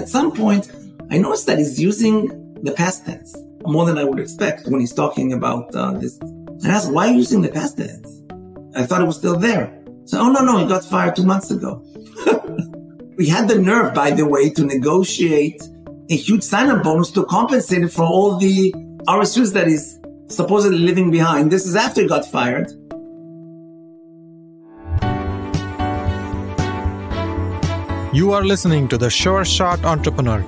At some point, I noticed that he's using the past tense more than I would expect when he's talking about uh, this. And I asked, why are you using the past tense? I thought it was still there. So, oh, no, no, he got fired two months ago. we had the nerve, by the way, to negotiate a huge sign-on bonus to compensate for all the RSUs that he's supposedly living behind. This is after he got fired. You are listening to the Sure Shot Entrepreneur,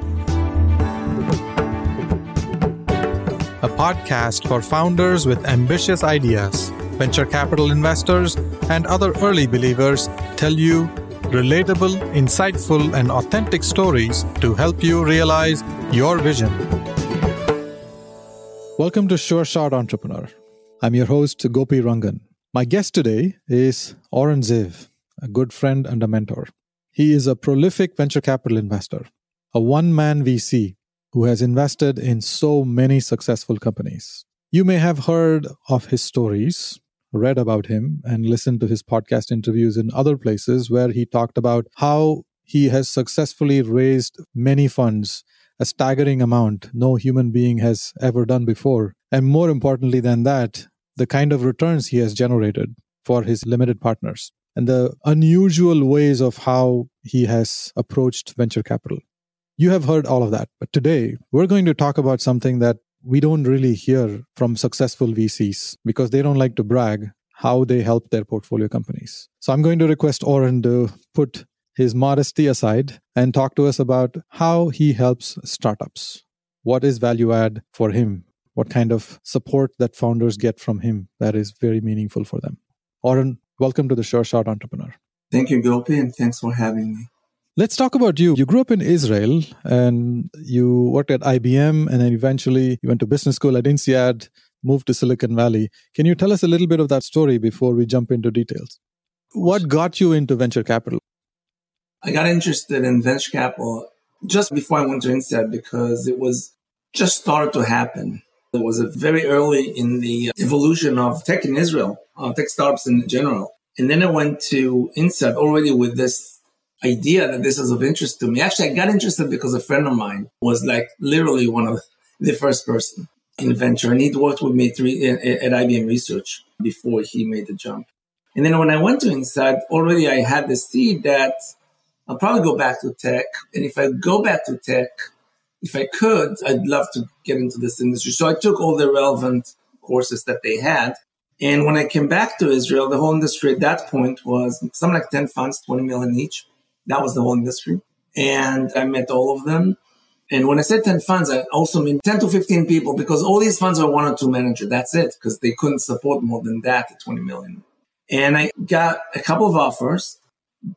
a podcast for founders with ambitious ideas. Venture capital investors and other early believers tell you relatable, insightful, and authentic stories to help you realize your vision. Welcome to Sure Shot Entrepreneur. I'm your host, Gopi Rangan. My guest today is Oren Zeev, a good friend and a mentor. He is a prolific venture capital investor, a one man VC who has invested in so many successful companies. You may have heard of his stories, read about him, and listened to his podcast interviews in other places where he talked about how he has successfully raised many funds, a staggering amount no human being has ever done before. And more importantly than that, the kind of returns he has generated for his limited partners and the unusual ways of how he has approached venture capital. You have heard all of that, but today we're going to talk about something that we don't really hear from successful VCs because they don't like to brag how they help their portfolio companies. So I'm going to request Oren to put his modesty aside and talk to us about how he helps startups. What is value add for him? What kind of support that founders get from him that is very meaningful for them? Oren, Welcome to the Sure Shot Entrepreneur. Thank you, Gopi, and thanks for having me. Let's talk about you. You grew up in Israel and you worked at IBM and then eventually you went to business school at INSEAD, moved to Silicon Valley. Can you tell us a little bit of that story before we jump into details? What got you into venture capital? I got interested in venture capital just before I went to INSEAD because it was just started to happen. It was very early in the evolution of tech in Israel, uh, tech startups in general. And then I went to INSEAD already with this idea that this is of interest to me. Actually, I got interested because a friend of mine was like literally one of the first person in venture, and he'd worked with me three, at IBM Research before he made the jump. And then when I went to INSEAD, already I had the seed that I'll probably go back to tech. And if I go back to tech, if I could, I'd love to get into this industry. So I took all the relevant courses that they had. And when I came back to Israel, the whole industry at that point was something like 10 funds, 20 million each. That was the whole industry. And I met all of them. And when I said 10 funds, I also mean 10 to 15 people because all these funds are one or two managers. That's it because they couldn't support more than that at 20 million. And I got a couple of offers,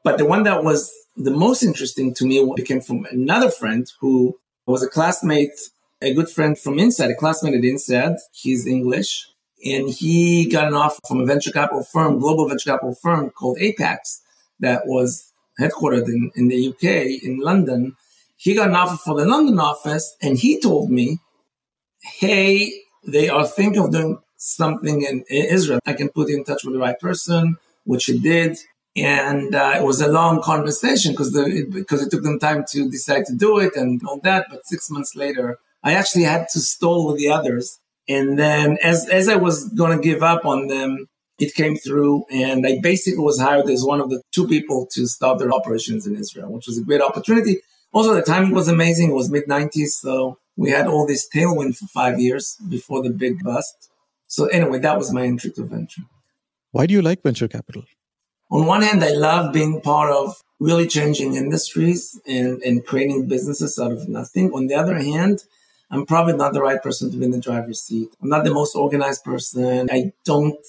but the one that was the most interesting to me came from another friend who was a classmate, a good friend from INSEAD, a classmate at INSEAD. He's English. And he got an offer from a venture capital firm, global venture capital firm called Apax that was headquartered in, in the UK, in London. He got an offer for the London office and he told me, Hey, they are thinking of doing something in Israel. I can put you in touch with the right person, which he did. And uh, it was a long conversation because because it took them time to decide to do it and all that. But six months later, I actually had to stall with the others. And then as, as I was going to give up on them, it came through and I basically was hired as one of the two people to start their operations in Israel, which was a great opportunity. Also, the timing was amazing. It was mid 90s. So we had all this tailwind for five years before the big bust. So anyway, that was my entry to venture. Why do you like venture capital? On one hand, I love being part of really changing industries and, and creating businesses out of nothing. On the other hand, I'm probably not the right person to be in the driver's seat. I'm not the most organized person. I don't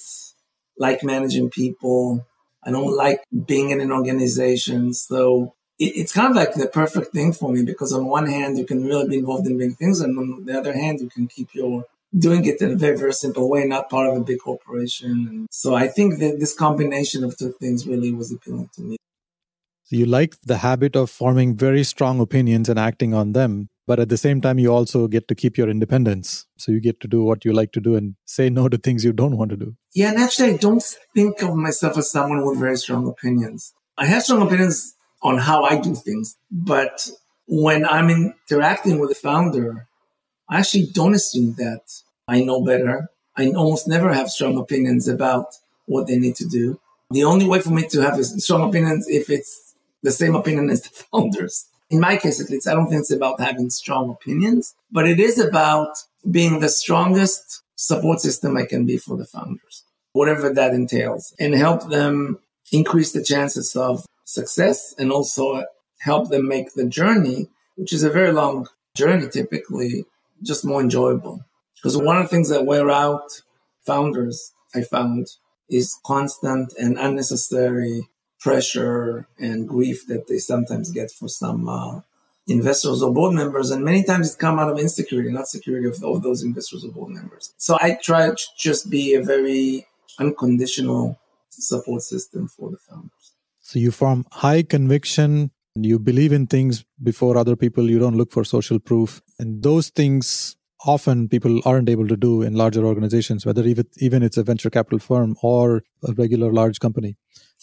like managing people. I don't like being in an organization. So it, it's kind of like the perfect thing for me because on one hand, you can really be involved in big things. And on the other hand, you can keep your doing it in a very, very simple way, not part of a big corporation. And so I think that this combination of two things really was appealing to me. So you like the habit of forming very strong opinions and acting on them, but at the same time, you also get to keep your independence. So you get to do what you like to do and say no to things you don't want to do. Yeah, and actually, I don't think of myself as someone with very strong opinions. I have strong opinions on how I do things, but when I'm interacting with the founder, I actually don't assume that I know better. I almost never have strong opinions about what they need to do. The only way for me to have strong opinions if it's the same opinion as the founders. In my case, at least, I don't think it's about having strong opinions, but it is about being the strongest support system I can be for the founders, whatever that entails, and help them increase the chances of success and also help them make the journey, which is a very long journey typically, just more enjoyable. Because one of the things that wear out founders, I found, is constant and unnecessary pressure and grief that they sometimes get for some uh, investors or board members. And many times it's come out of insecurity, not security of, of those investors or board members. So I try to just be a very unconditional support system for the founders. So you form high conviction, you believe in things before other people, you don't look for social proof. And those things often people aren't able to do in larger organizations, whether even, even it's a venture capital firm or a regular large company.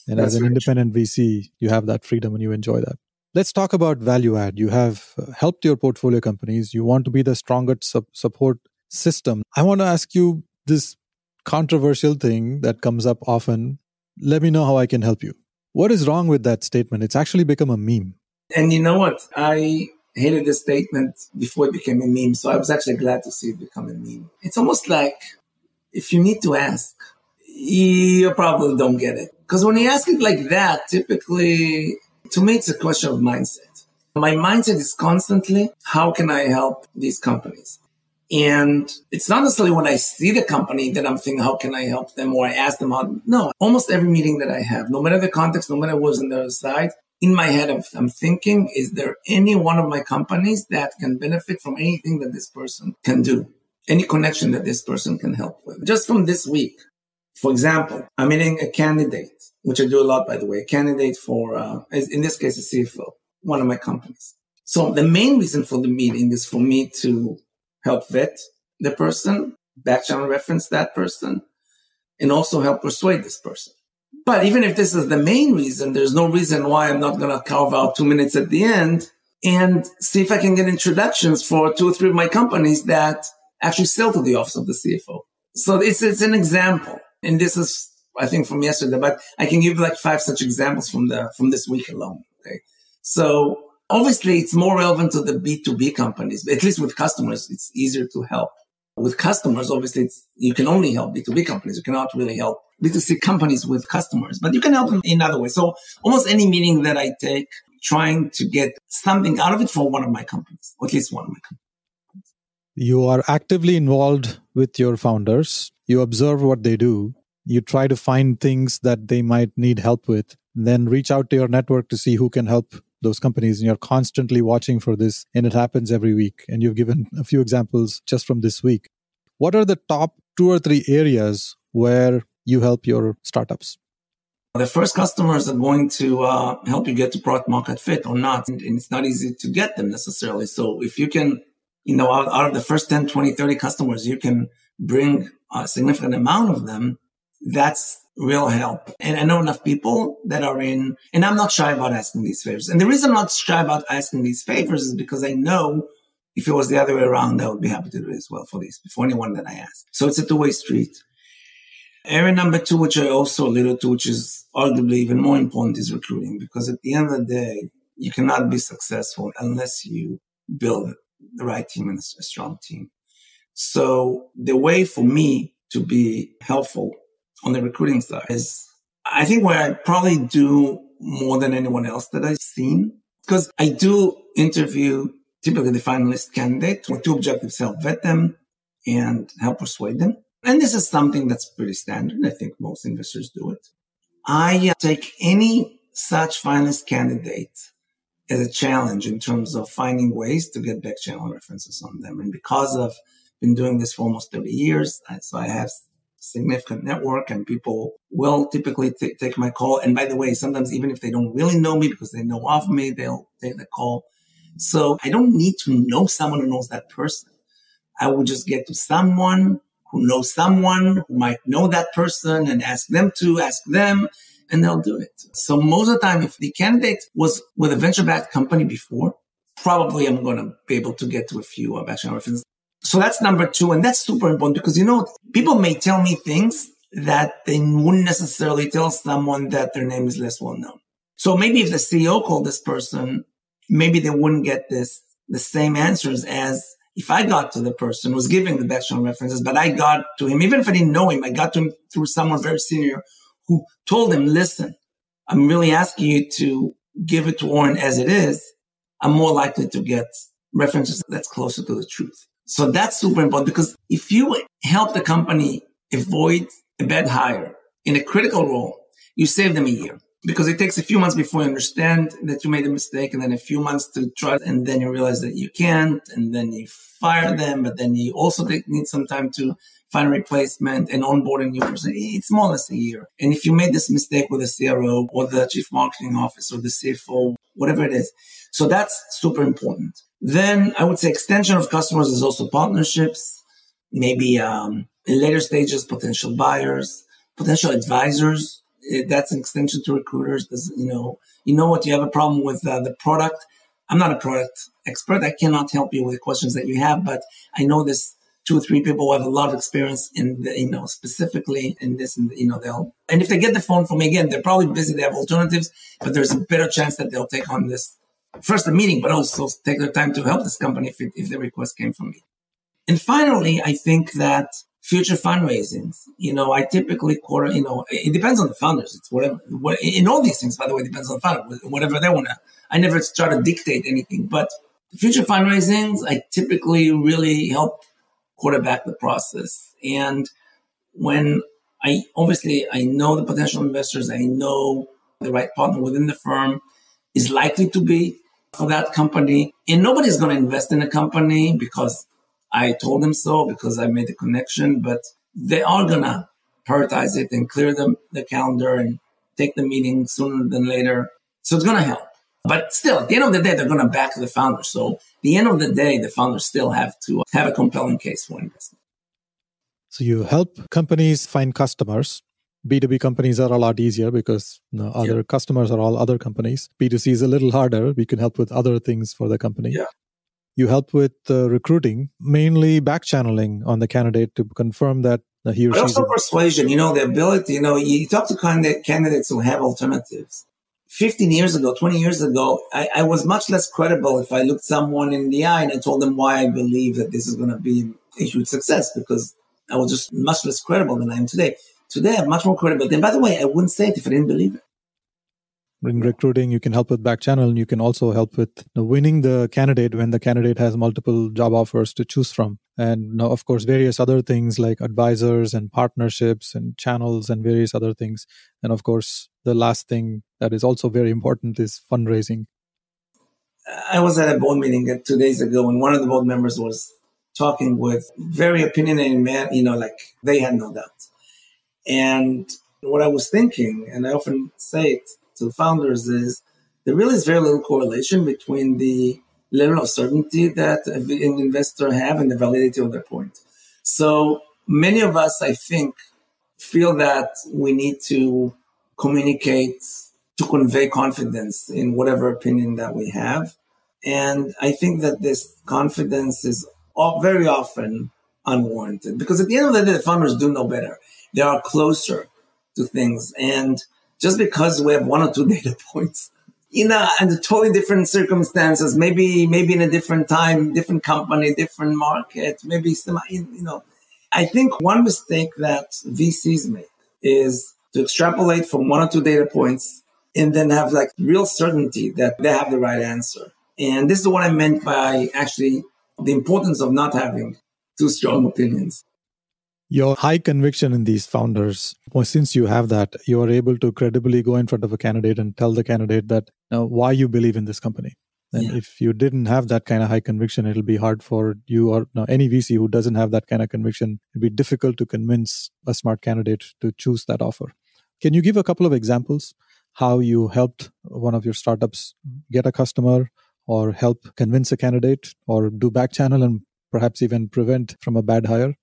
And That's as an independent true. VC, you have that freedom and you enjoy that. Let's talk about value add. You have uh, helped your portfolio companies. You want to be the strongest sub- support system. I want to ask you this controversial thing that comes up often. Let me know how I can help you. What is wrong with that statement? It's actually become a meme. And you know what? I hated this statement before it became a meme. So I was actually glad to see it become a meme. It's almost like if you need to ask, you probably don't get it. Because when you ask it like that, typically, to me, it's a question of mindset. My mindset is constantly, how can I help these companies? And it's not necessarily when I see the company that I'm thinking, how can I help them? Or I ask them how. No, almost every meeting that I have, no matter the context, no matter what's on the other side, in my head, I'm thinking, is there any one of my companies that can benefit from anything that this person can do? Any connection that this person can help with? Just from this week. For example, I'm meeting a candidate, which I do a lot, by the way, a candidate for, uh, in this case, a CFO, one of my companies. So the main reason for the meeting is for me to help vet the person, back channel reference that person, and also help persuade this person. But even if this is the main reason, there's no reason why I'm not going to carve out two minutes at the end and see if I can get introductions for two or three of my companies that actually sell to the office of the CFO. So it's, it's an example. And this is, I think from yesterday, but I can give like five such examples from the, from this week alone. Okay. So obviously it's more relevant to the B2B companies, at least with customers, it's easier to help. With customers, obviously you can only help B2B companies. You cannot really help B2C companies with customers, but you can help them in other ways. So almost any meeting that I take, trying to get something out of it for one of my companies, or at least one of my companies. You are actively involved with your founders. You observe what they do. You try to find things that they might need help with, then reach out to your network to see who can help those companies. And you're constantly watching for this, and it happens every week. And you've given a few examples just from this week. What are the top two or three areas where you help your startups? The first customers are going to uh, help you get to product market fit or not. And, it's not easy to get them necessarily. So if you can, you know, out, out of the first 10, 20, 30 customers, you can bring a significant amount of them. That's real help. And I know enough people that are in, and I'm not shy about asking these favors. And the reason I'm not shy about asking these favors is because I know if it was the other way around, I would be happy to do it as well for these, for anyone that I ask. So it's a two way street. Area number two, which I also alluded to, which is arguably even more important, is recruiting. Because at the end of the day, you cannot be successful unless you build the right team and a strong team. So the way for me to be helpful on the recruiting side is, I think where I probably do more than anyone else that I've seen, because I do interview typically the finalist candidate with two objectives, help vet them and help persuade them. And this is something that's pretty standard. I think most investors do it. I uh, take any such finalist candidate as a challenge in terms of finding ways to get back channel references on them. And because I've been doing this for almost 30 years, so I have significant network and people will typically t- take my call. And by the way, sometimes even if they don't really know me because they know of me, they'll take the call. So I don't need to know someone who knows that person. I will just get to someone who knows someone who might know that person and ask them to ask them and they'll do it. So most of the time, if the candidate was with a venture backed company before probably I'm going to be able to get to a few uh, backchannel references. So that's number two. And that's super important because, you know, people may tell me things that they wouldn't necessarily tell someone that their name is less well known. So maybe if the CEO called this person, maybe they wouldn't get this, the same answers as if I got to the person who was giving the backchannel references, but I got to him, even if I didn't know him, I got to him through someone very senior who told him, listen, I'm really asking you to give it to Oren as it is. I'm more likely to get references that's closer to the truth. So that's super important because if you help the company avoid a bad hire in a critical role, you save them a year because it takes a few months before you understand that you made a mistake and then a few months to try and then you realize that you can't and then you fire them but then you also need some time to find a replacement and onboard a new person. It's more or less a year. And if you made this mistake with the cro or the chief marketing officer or the cfo whatever it is. So that's super important. Then i would say extension of customers is also partnerships maybe um, in later stages potential buyers potential advisors it, that's an extension to recruiters. There's, you know, you know what? You have a problem with uh, the product. I'm not a product expert. I cannot help you with questions that you have, but I know this two or three people who have a lot of experience in the, you know, specifically in this, and, you know, they'll, and if they get the phone from me again, they're probably busy. They have alternatives, but there's a better chance that they'll take on this first the meeting, but also take their time to help this company if, it, if the request came from me. And finally, I think that future fundraisings. You know, I typically quarter, you know, it depends on the founders. It's whatever, what, in all these things, by the way, depends on the founder, whatever they want to. I never try to dictate anything, but future fundraisings, I typically really help quarterback the process. And when I, obviously, I know the potential investors, I know the right partner within the firm is likely to be for that company. And nobody's going to invest in a company because I told them so because I made the connection, but they are gonna prioritize it and clear the, the calendar and take the meeting sooner than later. So it's gonna help. But still, at the end of the day, they're gonna back the founder. So the end of the day, the founders still have to have a compelling case for investment. So you help companies find customers. B2B companies are a lot easier because you know, other yeah. customers are all other companies. B2C is a little harder. We can help with other things for the company. Yeah. You help with uh, recruiting, mainly back channeling on the candidate to confirm that uh, he or but also persuasion. You know, the ability. You know, you talk to candidates who have alternatives. 15 years ago, 20 years ago, I, I, was much less credible if I looked someone in the eye and I told them why I believe that this is going to be a huge success because I was just much less credible than I am today. Today, I'm much more credible. And by the way, I wouldn't say it if I didn't believe it in recruiting you can help with back channel and you can also help with winning the candidate when the candidate has multiple job offers to choose from. And now of course various other things like advisors and partnerships and channels and various other things. And of course the last thing that is also very important is fundraising. I was at a board meeting two days ago and one of the board members was talking with very opinionated man you know like they had no doubt and what i was thinking and i often say it to founders is there really is very little correlation between the level of certainty that an investor have and the validity of their point. So many of us, I think, feel that we need to communicate to convey confidence in whatever opinion that we have. And I think that this confidence is very often unwarranted because at the end of the day, the founders do know better. They are closer to things. And just because we have one or two data points, you know, under totally different circumstances, maybe maybe in a different time, different company, different market, maybe some, you know. I think one mistake that VCs make is to extrapolate from one or two data points and then have like real certainty that they have the right answer. And this is what I meant by actually the importance of not having two strong opinions your high conviction in these founders well, since you have that you are able to credibly go in front of a candidate and tell the candidate that why you believe in this company. And yeah. if you didn't have that kind of high conviction it'll be hard for you or no, any vc who doesn't have that kind of conviction it'd be difficult to convince a smart candidate to choose that offer. Can you give a couple of examples how you helped one of your startups get a customer or help convince a candidate or do back channel and perhaps even prevent from a bad hire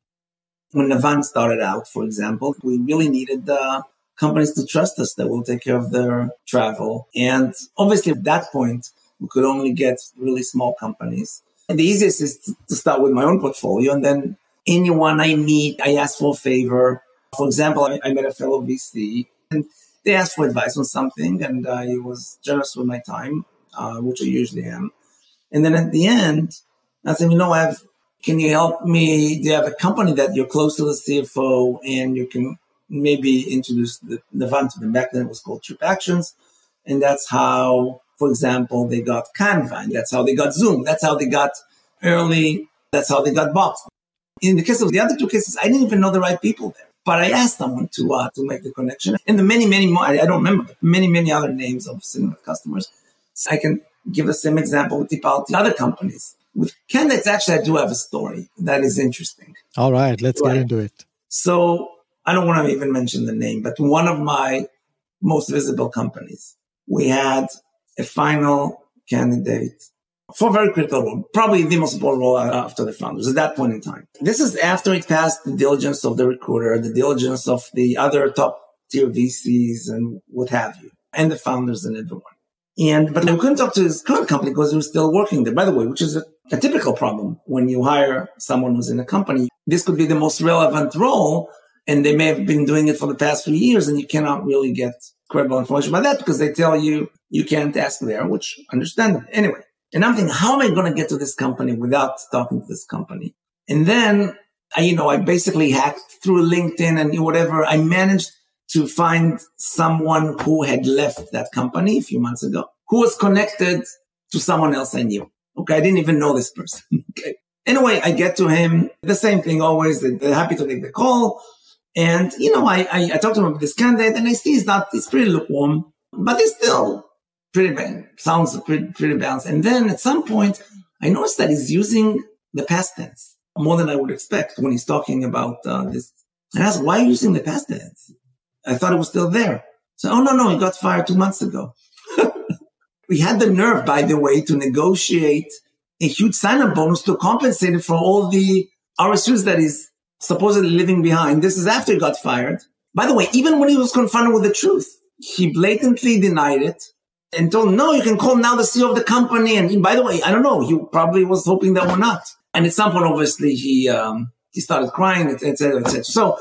when Navan started out, for example, we really needed the companies to trust us that we'll take care of their travel. And obviously at that point, We could only get really small companies. And the easiest is to start with my own portfolio. And then anyone I meet, I ask for a favor. For example, I, I met a fellow VC and they asked for advice on something and I was generous with my time, uh, which I usually am. And then at the end, I said, you know, I have, can you help me? Do you have a company that you're close to the CFO and you can maybe introduce the, the to them? Back then it was called Trip Actions. And that's how, for example, they got Canva. And that's how they got Zoom. That's how they got early. That's how they got Box. In the case of the other two cases, I didn't even know the right people there. But I asked someone to uh, to make the connection. And the many, many more, I don't remember, many, many other names of cinema customers. So I can give the same example with the other companies. With candidates, actually, I do have a story that is interesting. All right, let's right. get into it. So I don't want to even mention the name, but one of my most visible companies, we had a final candidate for a very critical role, probably the most important role after the founders at that point in time. This is after it passed the diligence of the recruiter, the diligence of the other top tier VCs and what have you, and the founders and everyone. And, but we couldn't talk to his current company because he was still working there, by the way, which is a, a typical problem when you hire someone who's in a company. This could be the most relevant role, and they may have been doing it for the past few years, and you cannot really get credible information about that because they tell you you can't ask there, which understandable. Anyway, and I'm thinking, how am I going to get to this company without talking to this company? And then I, you know, I basically hacked through LinkedIn and whatever. I managed to find someone who had left that company a few months ago, who was connected to someone else I knew. Okay. I didn't even know this person. okay. Anyway, I get to him, the same thing always. They're happy to take the call. And, you know, I, I, I talk to him about this candidate and I see he's not, he's pretty lukewarm, but he's still pretty bad. Sounds pretty, pretty balanced. And then at some point, I noticed that he's using the past tense more than I would expect when he's talking about uh, this. And I asked, why are you using the past tense? I thought it was still there. So, oh, no, no, he got fired two months ago. We had the nerve, by the way, to negotiate a huge sign-up bonus to compensate for all the RSUs that he's supposedly living behind. This is after he got fired. By the way, even when he was confronted with the truth, he blatantly denied it and told, no, you can call now the CEO of the company. And by the way, I don't know, he probably was hoping that we're not. And at some point, obviously, he, um, he started crying, etc., etc. So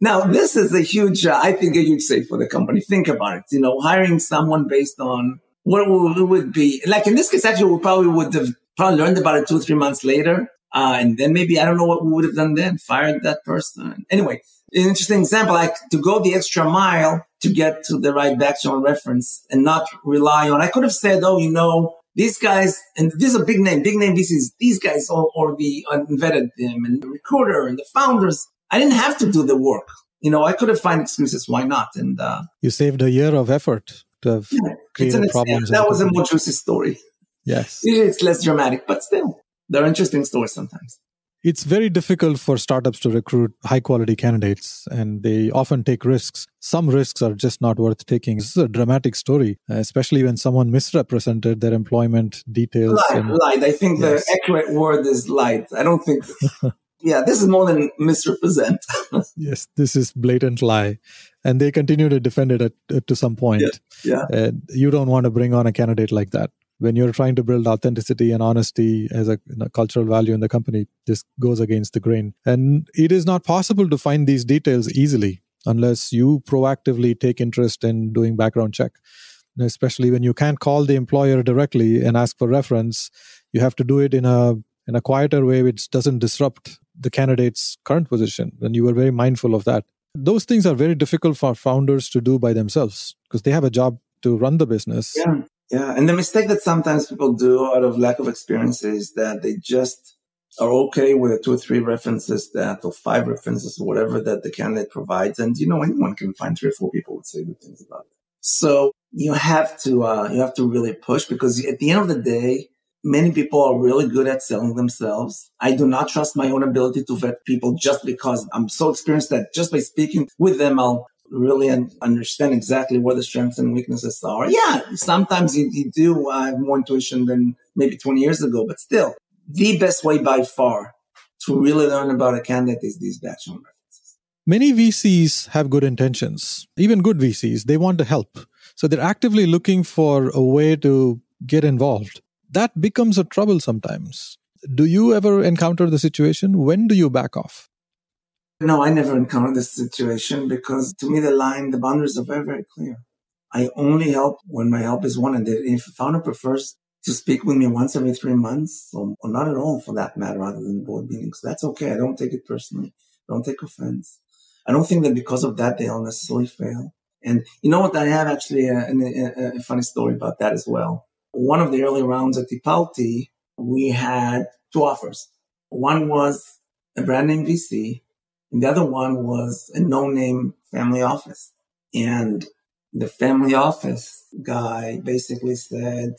now this is a huge, uh, I think, a huge save for the company. Think about it. You know, hiring someone based on what it would be like in this case, actually, we probably would have probably learned about it two three months later. Uh, and then maybe, I don't know what we would have done then, fired that person. Anyway, an interesting example, like to go the extra mile to get to the right background reference and not rely on, I could have said, oh, you know, these guys, and this is a big name, big name VCs, these guys all already vetted them and the recruiter and the founders. I didn't have to do the work. You know, I could have found excuses. Why not? And, uh, you saved a year of effort to have created problems. That was a more juicy story. Yes. Usually it's less dramatic, but still, they're interesting stories sometimes. It's very difficult for startups to recruit high quality candidates, and they often take risks. Some risks are just not worth taking. This is a dramatic story, especially when someone misrepresented their employment details. Lied, and, lied. I think yes. the accurate word is lied. I don't think. yeah, this is more than misrepresent. yes, this is blatant lie. And they continue to defend it at, to some point. Yeah. yeah. And you don't want to bring on a candidate like that when you're trying to build authenticity and honesty as a, a, cultural value in the company, this goes against the grain. And it is not possible to find these details easily unless you proactively take interest in doing background check. Especially when you can't call the employer directly and ask for reference, you have to do it in a in a quieter way which doesn't disrupt the candidate's current position. And you were very mindful of that. Those things are very difficult for founders to do by themselves because they have a job to run the business. Yeah. Yeah. And the mistake that sometimes people do out of lack of experience is that they just are okay with two or three references that, or five references, or whatever that the candidate provides. And, you know, anyone can find three or four people would say good things about it. So you have to, uh, you have to really push because at the end of the day, many people are really good at selling themselves. I do not trust my own ability to vet people just because I'm so experienced that just by speaking with them, I'll really understand exactly where the strengths and weaknesses are. Yeah, sometimes you, you do have more intuition than maybe 20 years ago, but still, the best way by far to really learn about a candidate is these background references. Many VCs have good intentions, even good VCs. They want to help. So they're actively looking for a way to get involved. That becomes a trouble sometimes. Do you ever encounter the situation? When do you back off? No, I never encountered this situation because to me, the line, the boundaries are very, very clear. I only help when my help is wanted. If a founder prefers to speak with me once every three months, or, or not at all for that matter, rather than board meetings, that's okay. I don't take it personally. I don't take offense. I don't think that because of that, they'll necessarily fail. And you know what? I have actually a, a, a funny story about that as well. One of the early rounds at Tipalti, we had two offers. One was a brand name VC, and the other one was a no name family office. And the family office guy basically said,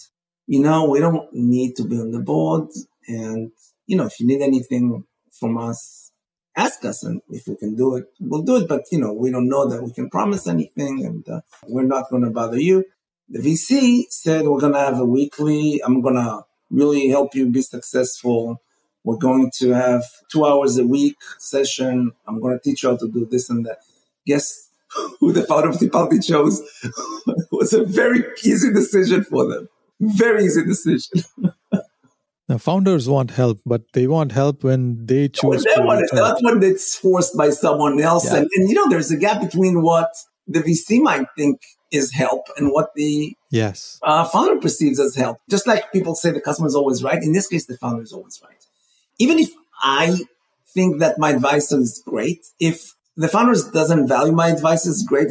you know, we don't need to be on the board. And, you know, if you need anything from us, ask us. And if we can do it, we'll do it. But, you know, we don't know that we can promise anything and uh, we're not going to bother you. The VC said, we're going to have a weekly, I'm going to really help you be successful. We're going to have two hours a week session. I'm going to teach you how to do this and that. Guess who the founder of Tipalti chose? it was a very easy decision for them. Very easy decision. Now, founders want help, but they want help when they choose. Well, they want it, not when it's forced by someone else. Yeah. And, and, you know, there's a gap between what the VC might think is help and what the yes uh, founder perceives as help. Just like people say the customer is always right. In this case, the founder is always right. Even if I think that my advice is great, if the founder doesn't value my advice as great,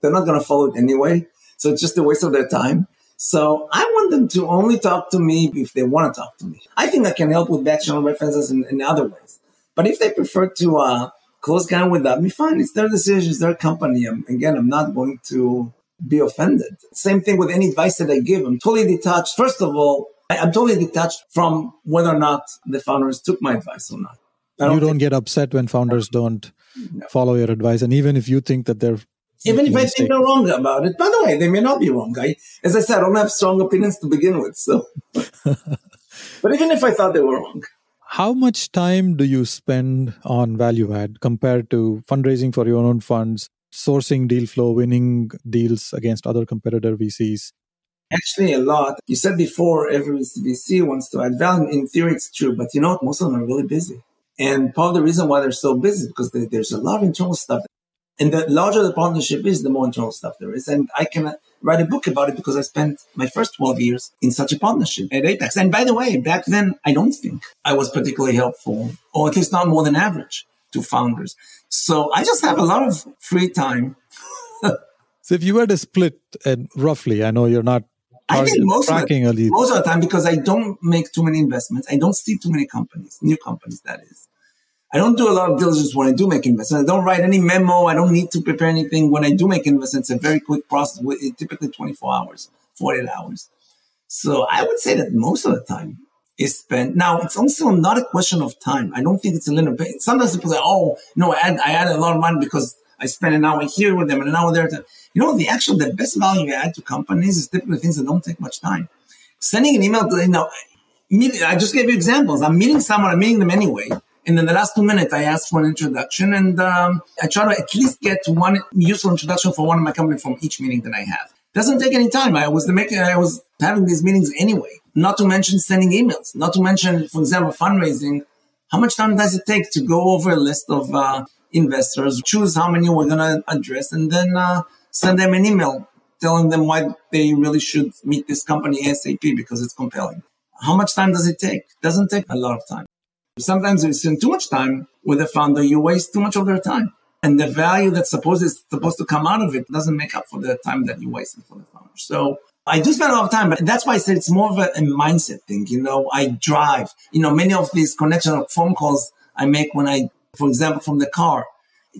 they're not going to follow it anyway. So it's just a waste of their time. So I want them to only talk to me if they want to talk to me. I think I can help with backchannel references in, in other ways. But if they prefer to uh, close down without me, fine. It's their decision, it's their company. I'm, again, I'm not going to be offended. Same thing with any advice that I give. I'm totally detached. First of all, I'm totally detached from whether or not the founders took my advice or not. Don't you don't get upset when founders don't no. follow your advice. And even if you think that they're even if I think they're wrong about it. By the way, they may not be wrong. I, as I said, I don't have strong opinions to begin with. So, but even if I thought they were wrong, how much time do you spend on value add compared to fundraising for your own funds, sourcing deal flow, winning deals against other competitor VCs? Actually, a lot. You said before every VC wants to add value. In theory, it's true, but you know what? Most of them are really busy. And part of the reason why they're so busy is because they, there's a lot of internal stuff and the larger the partnership is, the more internal stuff there is. And I can write a book about it because I spent my first 12 years in such a partnership at Apax. And by the way, back then, I don't think I was particularly helpful, or at least not more than average to founders. So I just have a lot of free time. so if you were to split and roughly, I know you're not I think most of, the, most of the time because I don't make too many investments. I don't see too many companies, new companies, that is. I don't do a lot of diligence when I do make investments. I don't write any memo. I don't need to prepare anything. When I do make investments, it's a very quick process, typically 24 hours, 48 hours. So I would say that most of the time is spent. Now, it's also not a question of time. I don't think it's a linear. Sometimes people say, oh, no, I add, I add a lot of money because I spend an hour here with them and an hour there. You know, the actual, the best value you add to companies is typically things that don't take much time. Sending an email to, you know, I just gave you examples. I'm meeting someone, I'm meeting them anyway. And in the last two minutes, I asked for an introduction and um, I try to at least get one useful introduction for one of my company from each meeting that I have. Doesn't take any time. I was making, I was having these meetings anyway. Not to mention sending emails. Not to mention, for example, fundraising. How much time does it take to go over a list of uh, investors, choose how many we're going to address, and then uh, send them an email telling them why they really should meet this company ASAP because it's compelling. How much time does it take? Doesn't take a lot of time. Sometimes you spend too much time with a founder, you waste too much of their time. And the value that's supposed is supposed to come out of it doesn't make up for the time that you wasted for the founder. So I do spend a lot of time, but that's why I said it's more of a, a mindset thing. You know, I drive. You know, many of these connection or phone calls I make when I, for example, from the car.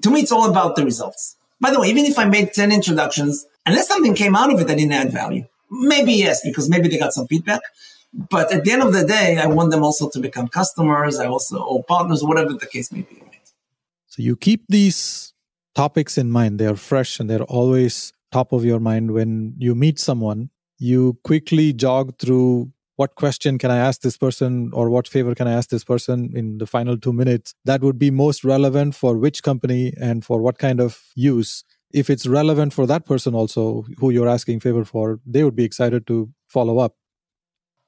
To me, it's all about the results. By the way, even if I made 10 introductions, unless something came out of it that didn't add value, maybe yes, because maybe they got some feedback. But at the end of the day, I want them also to become customers. I also, or partners, whatever the case may be. So you keep these topics in mind. They are fresh and they're always top of your mind. When you meet someone, you quickly jog through what question can I ask this person or what favor can I ask this person in the final two minutes that would be most relevant for which company and for what kind of use. If it's relevant for that person also who you're asking favor for, they would be excited to follow up.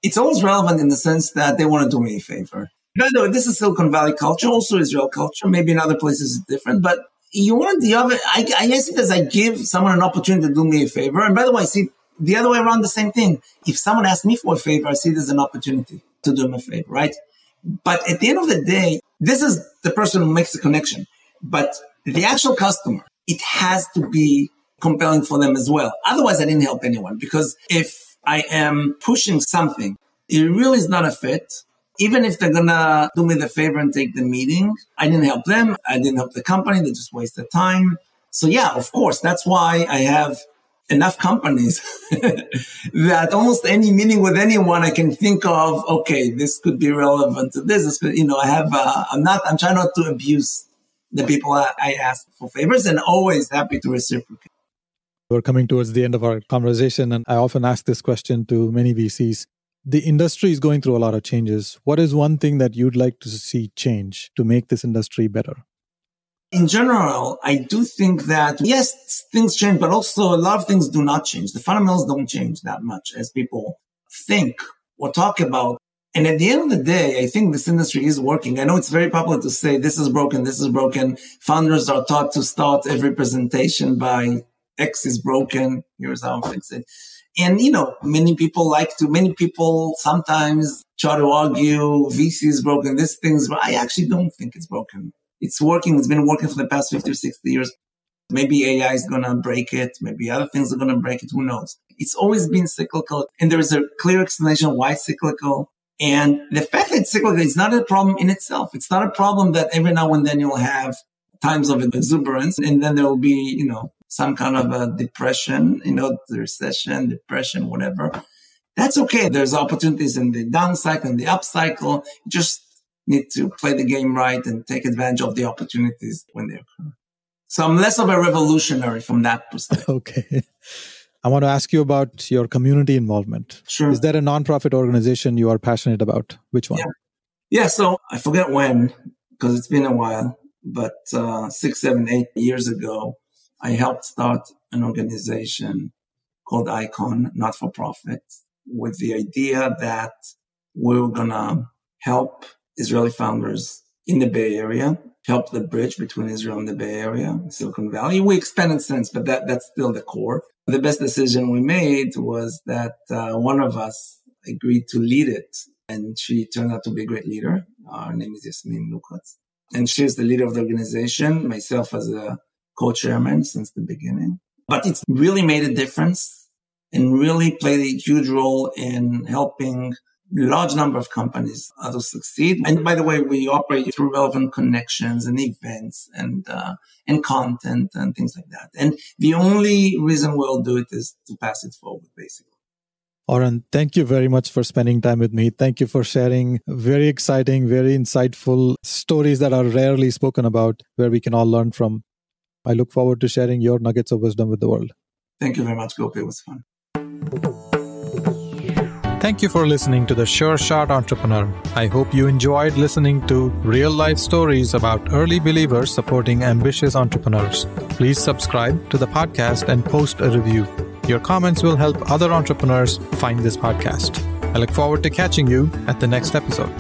it's always relevant in the sense that they want to do me a favor. The way, this is Silicon Valley culture, also Israel culture. Maybe in other places it's different, but you want the other. I, I guess it as I give someone an opportunity to do me a favor. And by the way, see the other way around the same thing. If someone asks me for a favor, I see it as an opportunity to do them a favor, right? But at the end of the day, this is the person who makes the connection. But the actual customer, it has to be compelling for them as well. Otherwise, I didn't help anyone because if I am pushing something, it really is not a fit. Even if they're gonna do me the favor and take the meeting, I didn't help them. I didn't help the company. They just wasted time. So yeah, of course, that's why I have enough companies that almost any meeting with anyone I can think of, okay, this could be relevant to this. this could, you know, I have, uh, I'm not, I'm trying not to abuse the people I, I ask for favors and always happy to reciprocate. We're coming towards the end of our conversation, and I often ask this question to many VCs. The industry is going through a lot of changes. What is one thing that you'd like to see change to make this industry better? in general, I do think that yes, things change, but also a lot of things do not change. The fundamentals don't change that much as people think or talk about. And at the end of the day, I think this industry is working. I know it's very popular to say this is broken, this is broken. Founders are taught to start every presentation by X is broken. Here's how I fix it. And, you know, many people like to, many people sometimes try to argue VC is broken, this thing's, but I actually don't think it's broken it's working. It's been working for the past 50 or 60 years. Maybe AI is going to break it. Maybe other things are going to break it. Who knows? It's always been cyclical. And there is a clear explanation why cyclical. And the fact that it's cyclical is not a problem in itself. It's not a problem that every now and then you'll have times of exuberance and then there will be, you know, some kind of a depression, you know, the recession, depression, whatever. That's okay. There's opportunities in the down cycle and the up cycle. You Just need to play the game right and take advantage of the opportunities when they occur. So I'm less of a revolutionary from that perspective. Okay. I want to ask you about your community involvement. Sure. Is there a nonprofit organization you are passionate about? Which one? Yeah. yeah so I forget when, because it's been a while, but uh, six, seven, eight years ago, I helped start an organization called Icon, not for profit, with the idea that we we're going to help Israeli founders in the Bay Area, help the bridge between Israel and the Bay Area, Silicon Valley. We expanded since, but that, that's still the core. The best decision we made was that uh, one of us agreed to lead it. And she turned out to be a great leader. Her name is Yasmin Lukatz. And she's the leader of the organization, myself as a co-chairman since the beginning. But it's really made a difference and really played a huge role in helping large number of companies to succeed. And by the way, we operate through relevant connections and events and uh, and content and things like that. And the only reason we'll do it is to pass it forward, basically. Oren, thank you very much for spending time with me. Thank you for sharing very exciting, very insightful stories that are rarely spoken about, where we can all learn from. I look forward to sharing your nuggets of wisdom with the world. Thank you very much, Gopi. It was fun. Thank you for listening to The Sure Shot Entrepreneur. I hope you enjoyed listening to real life stories about early believers supporting ambitious entrepreneurs. Please subscribe to the podcast and post a review. Your comments will help other entrepreneurs find this podcast. I look forward to catching you at the next episode.